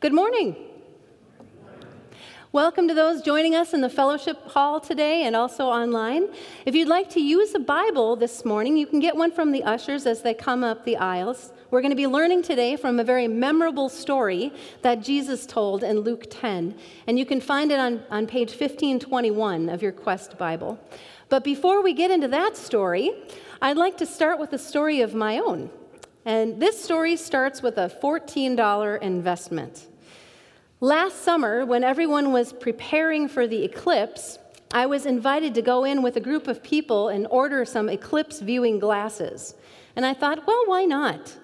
Good morning. Welcome to those joining us in the fellowship hall today and also online. If you'd like to use a Bible this morning, you can get one from the ushers as they come up the aisles. We're going to be learning today from a very memorable story that Jesus told in Luke 10, and you can find it on, on page 1521 of your Quest Bible. But before we get into that story, I'd like to start with a story of my own. And this story starts with a $14 investment. Last summer, when everyone was preparing for the eclipse, I was invited to go in with a group of people and order some eclipse viewing glasses. And I thought, well, why not?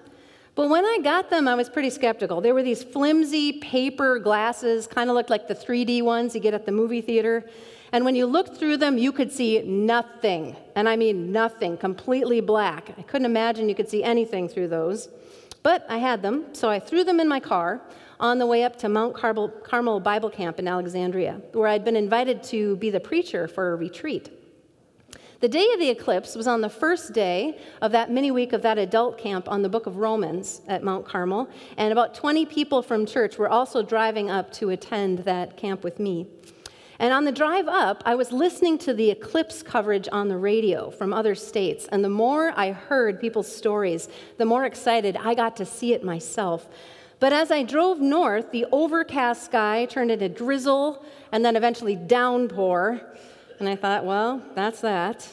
But when I got them, I was pretty skeptical. They were these flimsy paper glasses, kind of looked like the 3D ones you get at the movie theater. And when you looked through them, you could see nothing. And I mean nothing, completely black. I couldn't imagine you could see anything through those. But I had them, so I threw them in my car on the way up to Mount Carmel Bible Camp in Alexandria, where I'd been invited to be the preacher for a retreat. The day of the eclipse was on the first day of that mini week of that adult camp on the book of Romans at Mount Carmel, and about 20 people from church were also driving up to attend that camp with me. And on the drive up, I was listening to the eclipse coverage on the radio from other states. And the more I heard people's stories, the more excited I got to see it myself. But as I drove north, the overcast sky turned into drizzle and then eventually downpour. And I thought, well, that's that.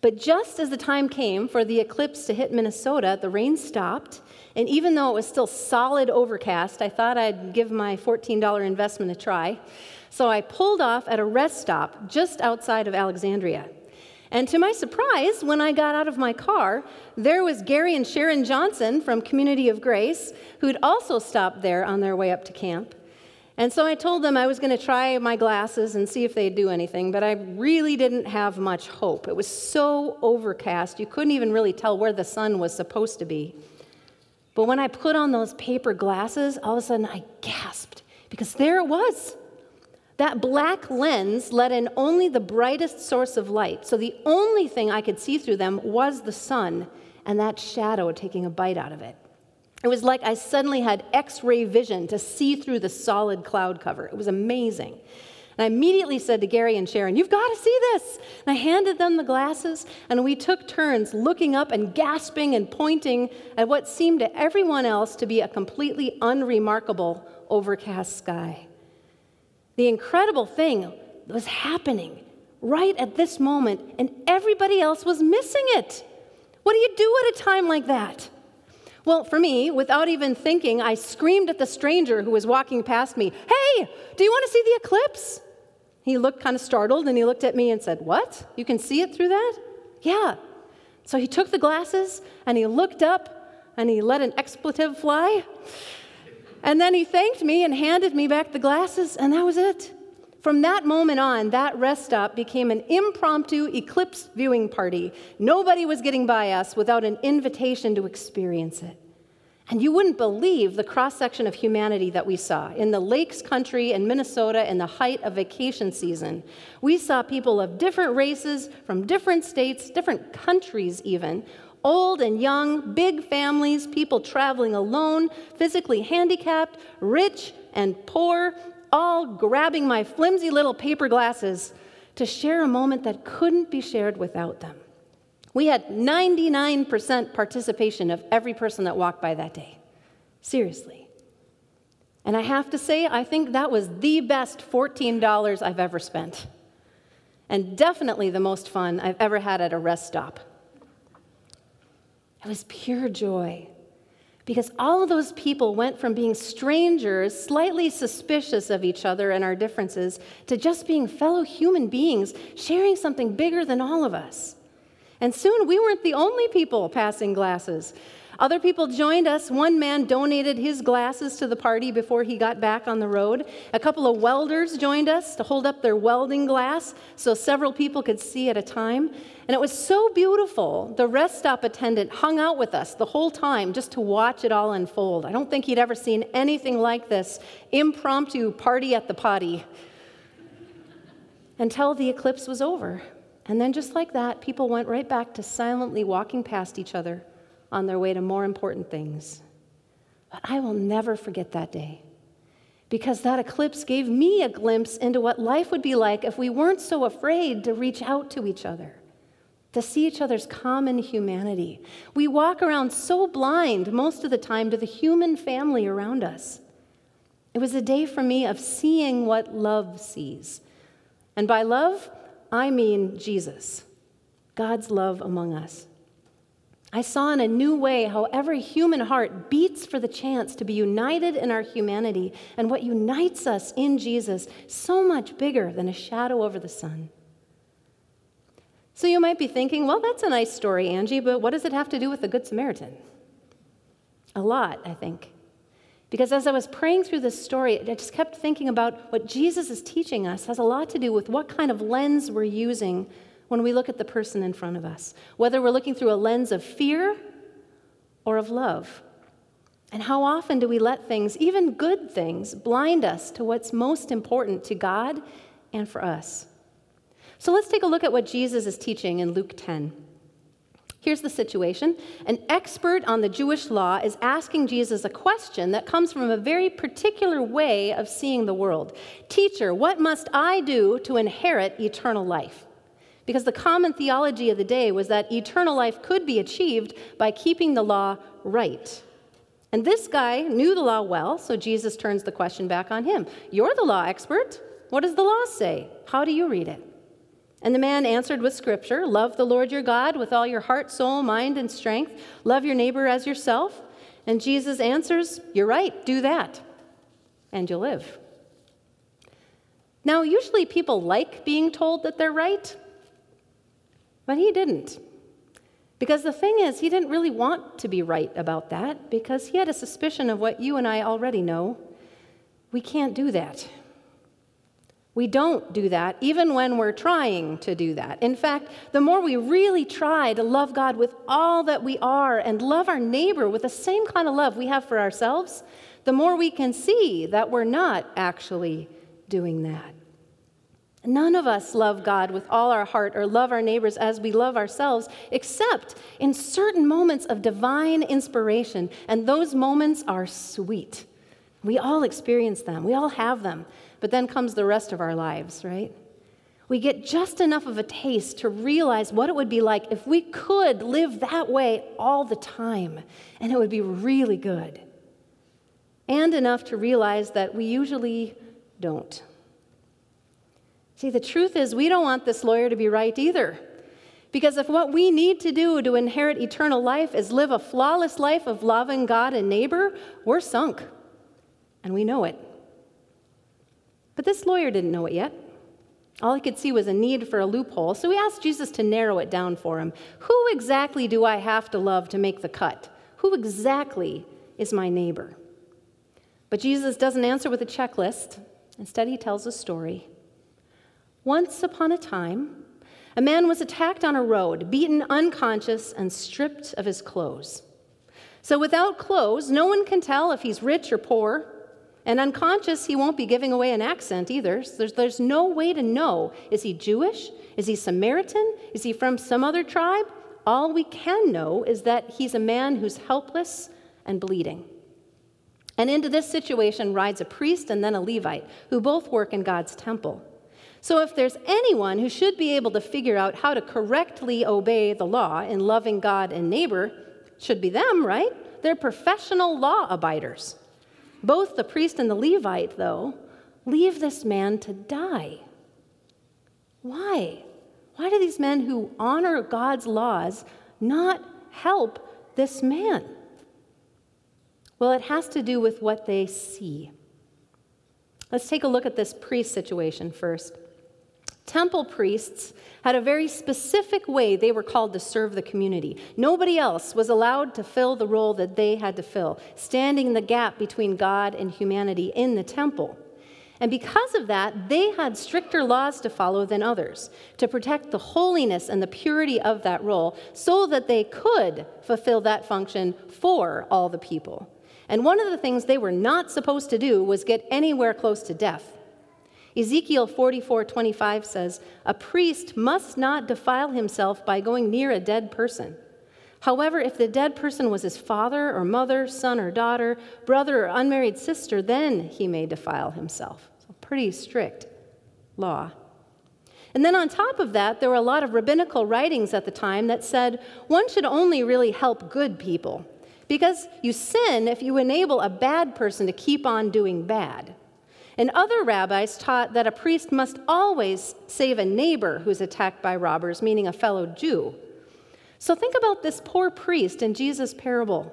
But just as the time came for the eclipse to hit Minnesota, the rain stopped. And even though it was still solid overcast, I thought I'd give my $14 investment a try. So I pulled off at a rest stop just outside of Alexandria. And to my surprise, when I got out of my car, there was Gary and Sharon Johnson from Community of Grace, who'd also stopped there on their way up to camp. And so I told them I was going to try my glasses and see if they'd do anything, but I really didn't have much hope. It was so overcast, you couldn't even really tell where the sun was supposed to be. But when I put on those paper glasses, all of a sudden I gasped because there it was. That black lens let in only the brightest source of light. So the only thing I could see through them was the sun and that shadow taking a bite out of it. It was like I suddenly had x ray vision to see through the solid cloud cover. It was amazing. And I immediately said to Gary and Sharon, You've got to see this. And I handed them the glasses, and we took turns looking up and gasping and pointing at what seemed to everyone else to be a completely unremarkable overcast sky. The incredible thing was happening right at this moment, and everybody else was missing it. What do you do at a time like that? Well, for me, without even thinking, I screamed at the stranger who was walking past me, Hey, do you want to see the eclipse? He looked kind of startled and he looked at me and said, What? You can see it through that? Yeah. So he took the glasses and he looked up and he let an expletive fly. And then he thanked me and handed me back the glasses, and that was it. From that moment on, that rest stop became an impromptu eclipse viewing party. Nobody was getting by us without an invitation to experience it. And you wouldn't believe the cross section of humanity that we saw in the Lakes country in Minnesota in the height of vacation season. We saw people of different races, from different states, different countries even, old and young, big families, people traveling alone, physically handicapped, rich and poor, all grabbing my flimsy little paper glasses to share a moment that couldn't be shared without them. We had 99% participation of every person that walked by that day. Seriously. And I have to say, I think that was the best $14 I've ever spent. And definitely the most fun I've ever had at a rest stop. It was pure joy. Because all of those people went from being strangers, slightly suspicious of each other and our differences, to just being fellow human beings, sharing something bigger than all of us. And soon we weren't the only people passing glasses. Other people joined us. One man donated his glasses to the party before he got back on the road. A couple of welders joined us to hold up their welding glass so several people could see at a time. And it was so beautiful. The rest stop attendant hung out with us the whole time just to watch it all unfold. I don't think he'd ever seen anything like this impromptu party at the potty until the eclipse was over. And then, just like that, people went right back to silently walking past each other on their way to more important things. But I will never forget that day. because that eclipse gave me a glimpse into what life would be like if we weren't so afraid to reach out to each other, to see each other's common humanity. We walk around so blind most of the time to the human family around us. It was a day for me of seeing what love sees. And by love, I mean Jesus, God's love among us. I saw in a new way how every human heart beats for the chance to be united in our humanity and what unites us in Jesus so much bigger than a shadow over the sun. So you might be thinking, well, that's a nice story, Angie, but what does it have to do with the Good Samaritan? A lot, I think. Because as I was praying through this story, I just kept thinking about what Jesus is teaching us has a lot to do with what kind of lens we're using when we look at the person in front of us, whether we're looking through a lens of fear or of love. And how often do we let things, even good things, blind us to what's most important to God and for us? So let's take a look at what Jesus is teaching in Luke 10. Here's the situation an expert on the Jewish law is asking Jesus a question that comes from a very particular way of seeing the world. Teacher, what must I do to inherit eternal life? because the common theology of the day was that eternal life could be achieved by keeping the law right. And this guy knew the law well, so Jesus turns the question back on him. You're the law expert. What does the law say? How do you read it? And the man answered with scripture Love the Lord your God with all your heart, soul, mind, and strength. Love your neighbor as yourself. And Jesus answers, You're right, do that, and you'll live. Now, usually people like being told that they're right. But he didn't. Because the thing is, he didn't really want to be right about that because he had a suspicion of what you and I already know. We can't do that. We don't do that, even when we're trying to do that. In fact, the more we really try to love God with all that we are and love our neighbor with the same kind of love we have for ourselves, the more we can see that we're not actually doing that. None of us love God with all our heart or love our neighbors as we love ourselves, except in certain moments of divine inspiration. And those moments are sweet. We all experience them, we all have them. But then comes the rest of our lives, right? We get just enough of a taste to realize what it would be like if we could live that way all the time, and it would be really good. And enough to realize that we usually don't. See, the truth is, we don't want this lawyer to be right either. Because if what we need to do to inherit eternal life is live a flawless life of loving God and neighbor, we're sunk. And we know it. But this lawyer didn't know it yet. All he could see was a need for a loophole, so he asked Jesus to narrow it down for him. Who exactly do I have to love to make the cut? Who exactly is my neighbor? But Jesus doesn't answer with a checklist. Instead, he tells a story. Once upon a time, a man was attacked on a road, beaten unconscious, and stripped of his clothes. So, without clothes, no one can tell if he's rich or poor. And unconscious, he won't be giving away an accent either. So there's, there's no way to know is he Jewish? Is he Samaritan? Is he from some other tribe? All we can know is that he's a man who's helpless and bleeding. And into this situation rides a priest and then a Levite, who both work in God's temple. So, if there's anyone who should be able to figure out how to correctly obey the law in loving God and neighbor, should be them, right? They're professional law abiders. Both the priest and the Levite, though, leave this man to die. Why? Why do these men who honor God's laws not help this man? Well, it has to do with what they see. Let's take a look at this priest situation first. Temple priests had a very specific way they were called to serve the community. Nobody else was allowed to fill the role that they had to fill, standing in the gap between God and humanity in the temple. And because of that, they had stricter laws to follow than others to protect the holiness and the purity of that role so that they could fulfill that function for all the people. And one of the things they were not supposed to do was get anywhere close to death. Ezekiel 44:25 says, "A priest must not defile himself by going near a dead person. However, if the dead person was his father or mother, son or daughter, brother or unmarried sister, then he may defile himself. So, pretty strict law. And then on top of that, there were a lot of rabbinical writings at the time that said one should only really help good people because you sin if you enable a bad person to keep on doing bad. And other rabbis taught that a priest must always save a neighbor who's attacked by robbers, meaning a fellow Jew. So think about this poor priest in Jesus' parable.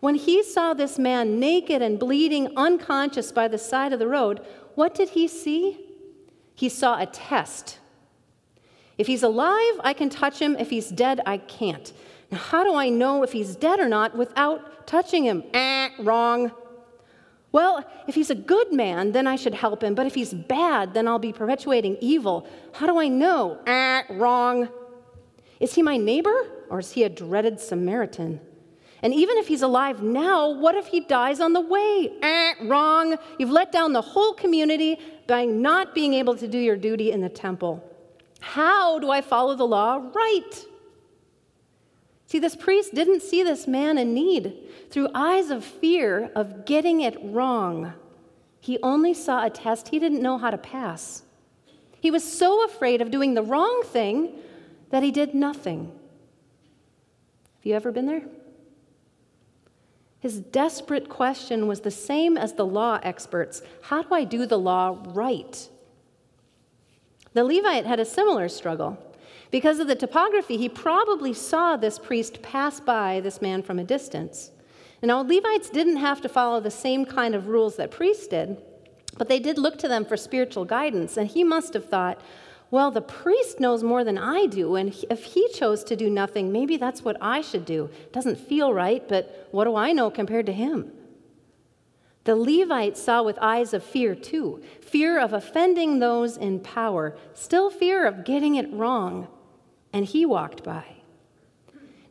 When he saw this man naked and bleeding, unconscious by the side of the road, what did he see? He saw a test if he's alive, I can touch him. If he's dead, I can't. Now, how do I know if he's dead or not without touching him? Eh, wrong. Well, if he's a good man, then I should help him. But if he's bad, then I'll be perpetuating evil. How do I know? Eh, wrong. Is he my neighbor or is he a dreaded Samaritan? And even if he's alive now, what if he dies on the way? Eh, wrong. You've let down the whole community by not being able to do your duty in the temple. How do I follow the law right? See, this priest didn't see this man in need through eyes of fear of getting it wrong. He only saw a test he didn't know how to pass. He was so afraid of doing the wrong thing that he did nothing. Have you ever been there? His desperate question was the same as the law experts How do I do the law right? The Levite had a similar struggle. Because of the topography, he probably saw this priest pass by this man from a distance. Now, Levites didn't have to follow the same kind of rules that priests did, but they did look to them for spiritual guidance. And he must have thought, well, the priest knows more than I do, and if he chose to do nothing, maybe that's what I should do. It Doesn't feel right, but what do I know compared to him? The Levites saw with eyes of fear too fear of offending those in power, still fear of getting it wrong. And he walked by.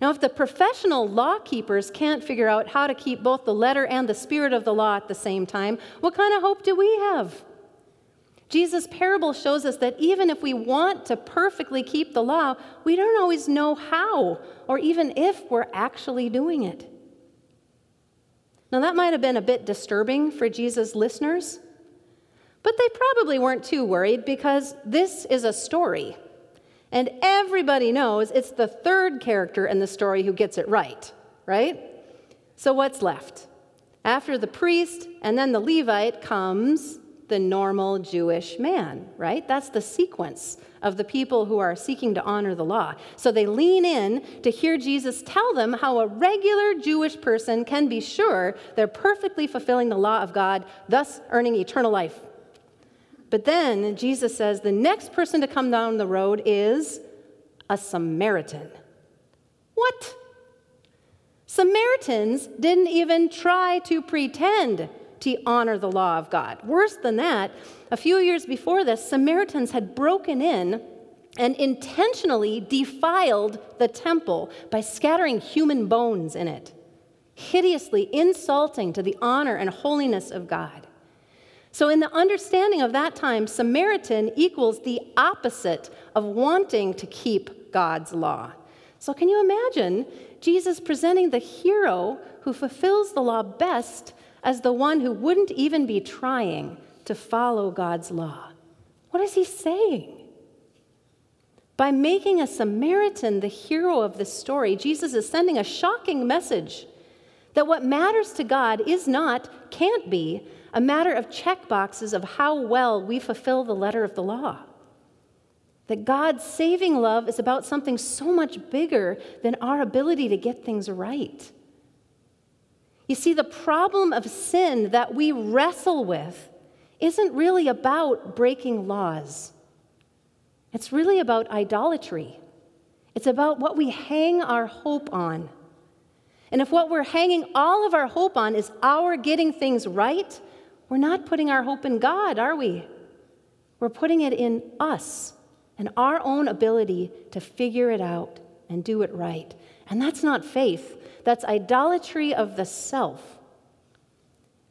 Now, if the professional law keepers can't figure out how to keep both the letter and the spirit of the law at the same time, what kind of hope do we have? Jesus' parable shows us that even if we want to perfectly keep the law, we don't always know how or even if we're actually doing it. Now, that might have been a bit disturbing for Jesus' listeners, but they probably weren't too worried because this is a story. And everybody knows it's the third character in the story who gets it right, right? So, what's left? After the priest and then the Levite comes the normal Jewish man, right? That's the sequence of the people who are seeking to honor the law. So they lean in to hear Jesus tell them how a regular Jewish person can be sure they're perfectly fulfilling the law of God, thus earning eternal life. But then Jesus says the next person to come down the road is a Samaritan. What? Samaritans didn't even try to pretend to honor the law of God. Worse than that, a few years before this, Samaritans had broken in and intentionally defiled the temple by scattering human bones in it, hideously insulting to the honor and holiness of God. So, in the understanding of that time, Samaritan equals the opposite of wanting to keep God's law. So, can you imagine Jesus presenting the hero who fulfills the law best as the one who wouldn't even be trying to follow God's law. What is he saying? By making a Samaritan the hero of this story, Jesus is sending a shocking message that what matters to God is not, can't be, a matter of check boxes of how well we fulfill the letter of the law. That God's saving love is about something so much bigger than our ability to get things right. You see, the problem of sin that we wrestle with isn't really about breaking laws, it's really about idolatry. It's about what we hang our hope on. And if what we're hanging all of our hope on is our getting things right, we're not putting our hope in God, are we? We're putting it in us and our own ability to figure it out and do it right. And that's not faith, that's idolatry of the self.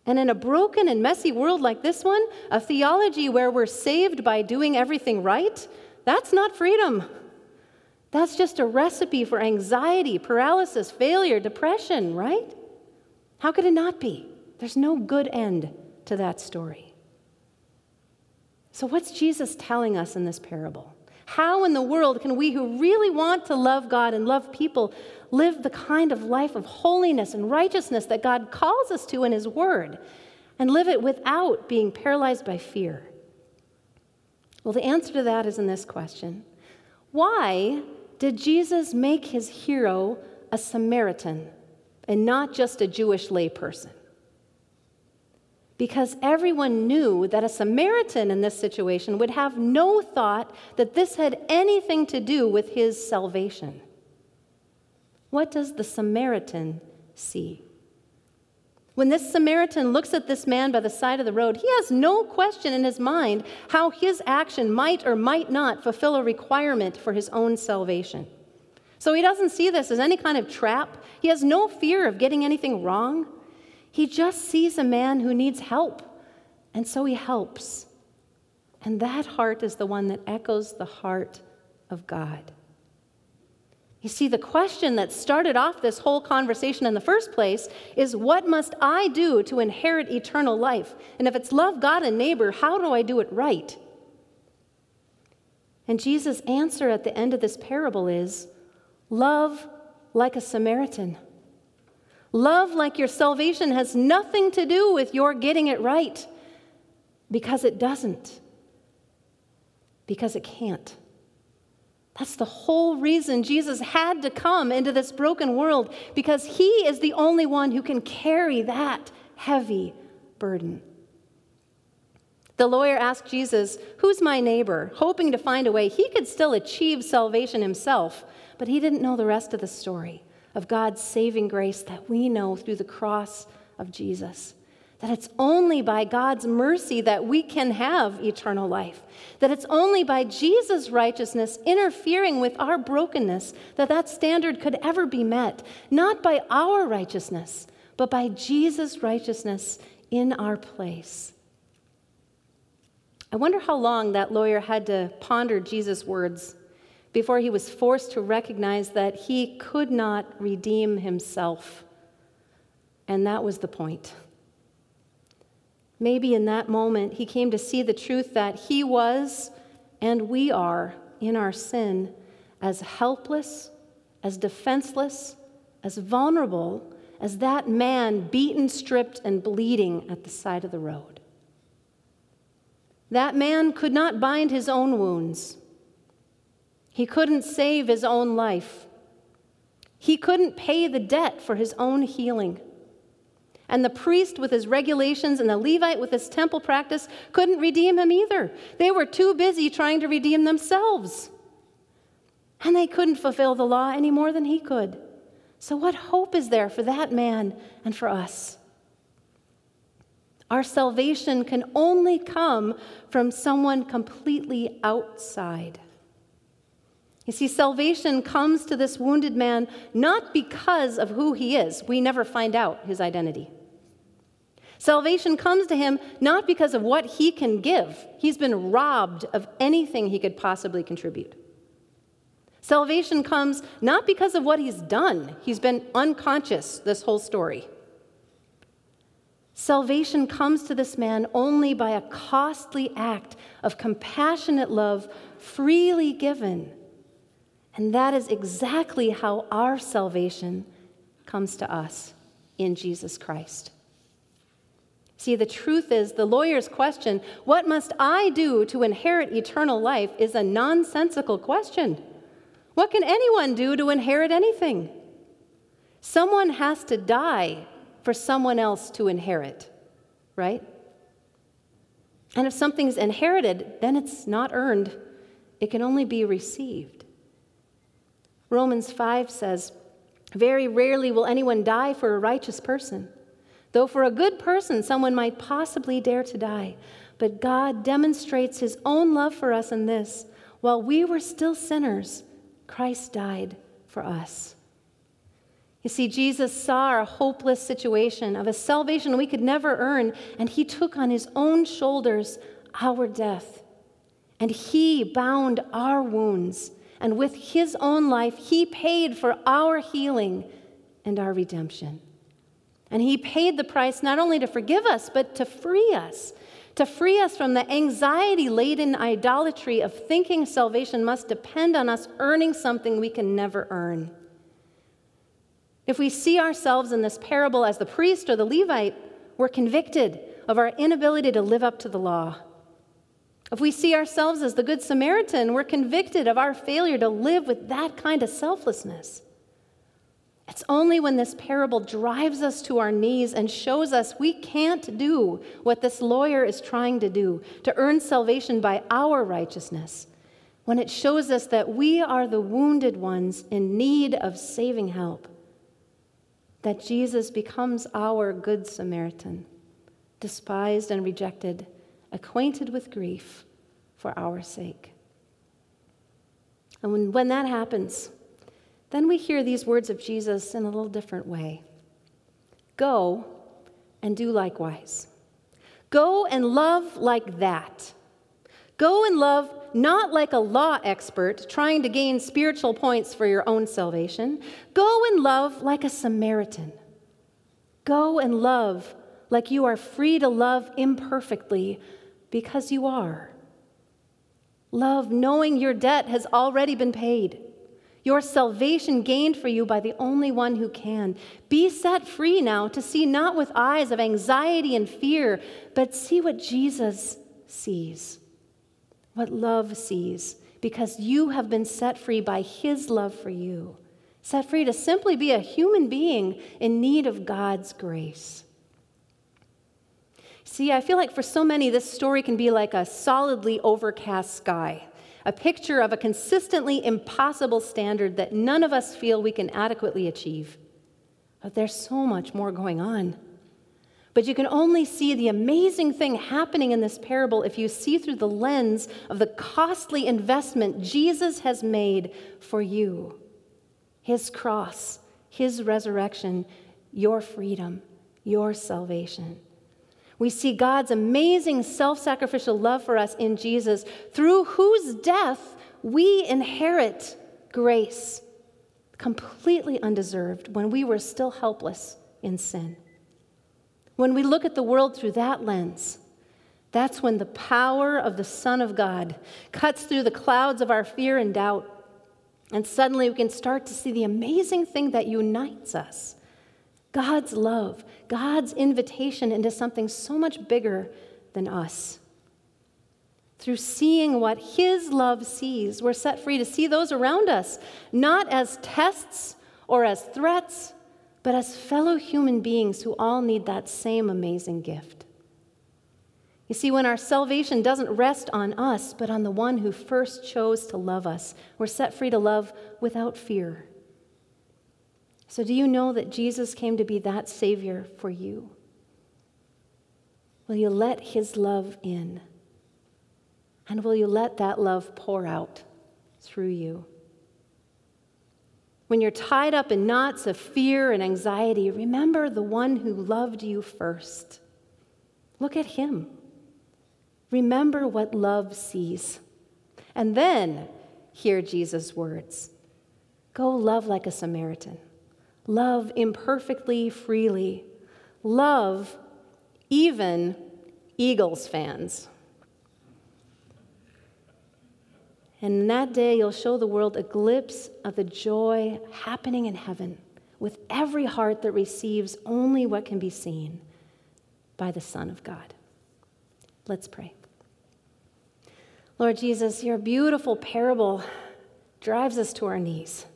And in a broken and messy world like this one, a theology where we're saved by doing everything right, that's not freedom. That's just a recipe for anxiety, paralysis, failure, depression, right? How could it not be? There's no good end to that story. So, what's Jesus telling us in this parable? How in the world can we who really want to love God and love people live the kind of life of holiness and righteousness that God calls us to in His Word and live it without being paralyzed by fear? Well, the answer to that is in this question Why did Jesus make his hero a Samaritan and not just a Jewish layperson? Because everyone knew that a Samaritan in this situation would have no thought that this had anything to do with his salvation. What does the Samaritan see? When this Samaritan looks at this man by the side of the road, he has no question in his mind how his action might or might not fulfill a requirement for his own salvation. So he doesn't see this as any kind of trap. He has no fear of getting anything wrong. He just sees a man who needs help, and so he helps. And that heart is the one that echoes the heart of God. You see, the question that started off this whole conversation in the first place is what must I do to inherit eternal life? And if it's love God and neighbor, how do I do it right? And Jesus' answer at the end of this parable is love like a Samaritan. Love like your salvation has nothing to do with your getting it right, because it doesn't, because it can't. That's the whole reason Jesus had to come into this broken world, because he is the only one who can carry that heavy burden. The lawyer asked Jesus, Who's my neighbor? hoping to find a way he could still achieve salvation himself, but he didn't know the rest of the story of God's saving grace that we know through the cross of Jesus. That it's only by God's mercy that we can have eternal life, that it's only by Jesus' righteousness interfering with our brokenness that that standard could ever be met, not by our righteousness, but by Jesus' righteousness in our place. I wonder how long that lawyer had to ponder Jesus' words before he was forced to recognize that he could not redeem himself. And that was the point. Maybe in that moment, he came to see the truth that he was and we are in our sin as helpless, as defenseless, as vulnerable as that man beaten, stripped, and bleeding at the side of the road. That man could not bind his own wounds. He couldn't save his own life. He couldn't pay the debt for his own healing. And the priest with his regulations and the Levite with his temple practice couldn't redeem him either. They were too busy trying to redeem themselves. And they couldn't fulfill the law any more than he could. So, what hope is there for that man and for us? Our salvation can only come from someone completely outside. You see, salvation comes to this wounded man not because of who he is. We never find out his identity. Salvation comes to him not because of what he can give, he's been robbed of anything he could possibly contribute. Salvation comes not because of what he's done, he's been unconscious this whole story. Salvation comes to this man only by a costly act of compassionate love freely given. And that is exactly how our salvation comes to us in Jesus Christ. See, the truth is, the lawyer's question, What must I do to inherit eternal life, is a nonsensical question. What can anyone do to inherit anything? Someone has to die for someone else to inherit, right? And if something's inherited, then it's not earned, it can only be received. Romans 5 says, Very rarely will anyone die for a righteous person. Though for a good person, someone might possibly dare to die. But God demonstrates his own love for us in this while we were still sinners, Christ died for us. You see, Jesus saw our hopeless situation of a salvation we could never earn, and he took on his own shoulders our death. And he bound our wounds And with his own life, he paid for our healing and our redemption. And he paid the price not only to forgive us, but to free us, to free us from the anxiety laden idolatry of thinking salvation must depend on us earning something we can never earn. If we see ourselves in this parable as the priest or the Levite, we're convicted of our inability to live up to the law. If we see ourselves as the Good Samaritan, we're convicted of our failure to live with that kind of selflessness. It's only when this parable drives us to our knees and shows us we can't do what this lawyer is trying to do to earn salvation by our righteousness, when it shows us that we are the wounded ones in need of saving help, that Jesus becomes our Good Samaritan, despised and rejected acquainted with grief for our sake. And when, when that happens, then we hear these words of Jesus in a little different way Go and do likewise. Go and love like that. Go and love not like a law expert trying to gain spiritual points for your own salvation. Go and love like a Samaritan. Go and love like you are free to love imperfectly because you are. Love knowing your debt has already been paid. Your salvation gained for you by the only one who can. Be set free now to see not with eyes of anxiety and fear, but see what Jesus sees, what love sees, because you have been set free by his love for you. Set free to simply be a human being in need of God's grace. See, I feel like for so many, this story can be like a solidly overcast sky, a picture of a consistently impossible standard that none of us feel we can adequately achieve. But there's so much more going on. But you can only see the amazing thing happening in this parable if you see through the lens of the costly investment Jesus has made for you His cross, His resurrection, your freedom, your salvation. We see God's amazing self sacrificial love for us in Jesus, through whose death we inherit grace, completely undeserved when we were still helpless in sin. When we look at the world through that lens, that's when the power of the Son of God cuts through the clouds of our fear and doubt. And suddenly we can start to see the amazing thing that unites us God's love, God's invitation into something so much bigger than us. Through seeing what His love sees, we're set free to see those around us, not as tests or as threats, but as fellow human beings who all need that same amazing gift. You see, when our salvation doesn't rest on us, but on the one who first chose to love us, we're set free to love without fear so, do you know that Jesus came to be that Savior for you? Will you let His love in? And will you let that love pour out through you? When you're tied up in knots of fear and anxiety, remember the one who loved you first. Look at Him. Remember what love sees. And then hear Jesus' words Go love like a Samaritan. Love imperfectly, freely. Love even Eagles fans. And in that day, you'll show the world a glimpse of the joy happening in heaven with every heart that receives only what can be seen by the Son of God. Let's pray. Lord Jesus, your beautiful parable drives us to our knees.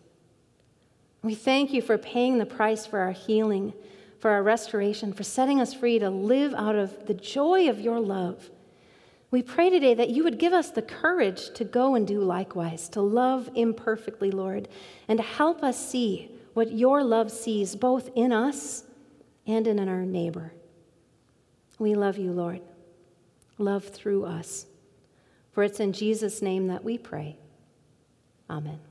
We thank you for paying the price for our healing, for our restoration, for setting us free to live out of the joy of your love. We pray today that you would give us the courage to go and do likewise, to love imperfectly, Lord, and to help us see what your love sees both in us and in our neighbor. We love you, Lord. Love through us. For it's in Jesus' name that we pray. Amen.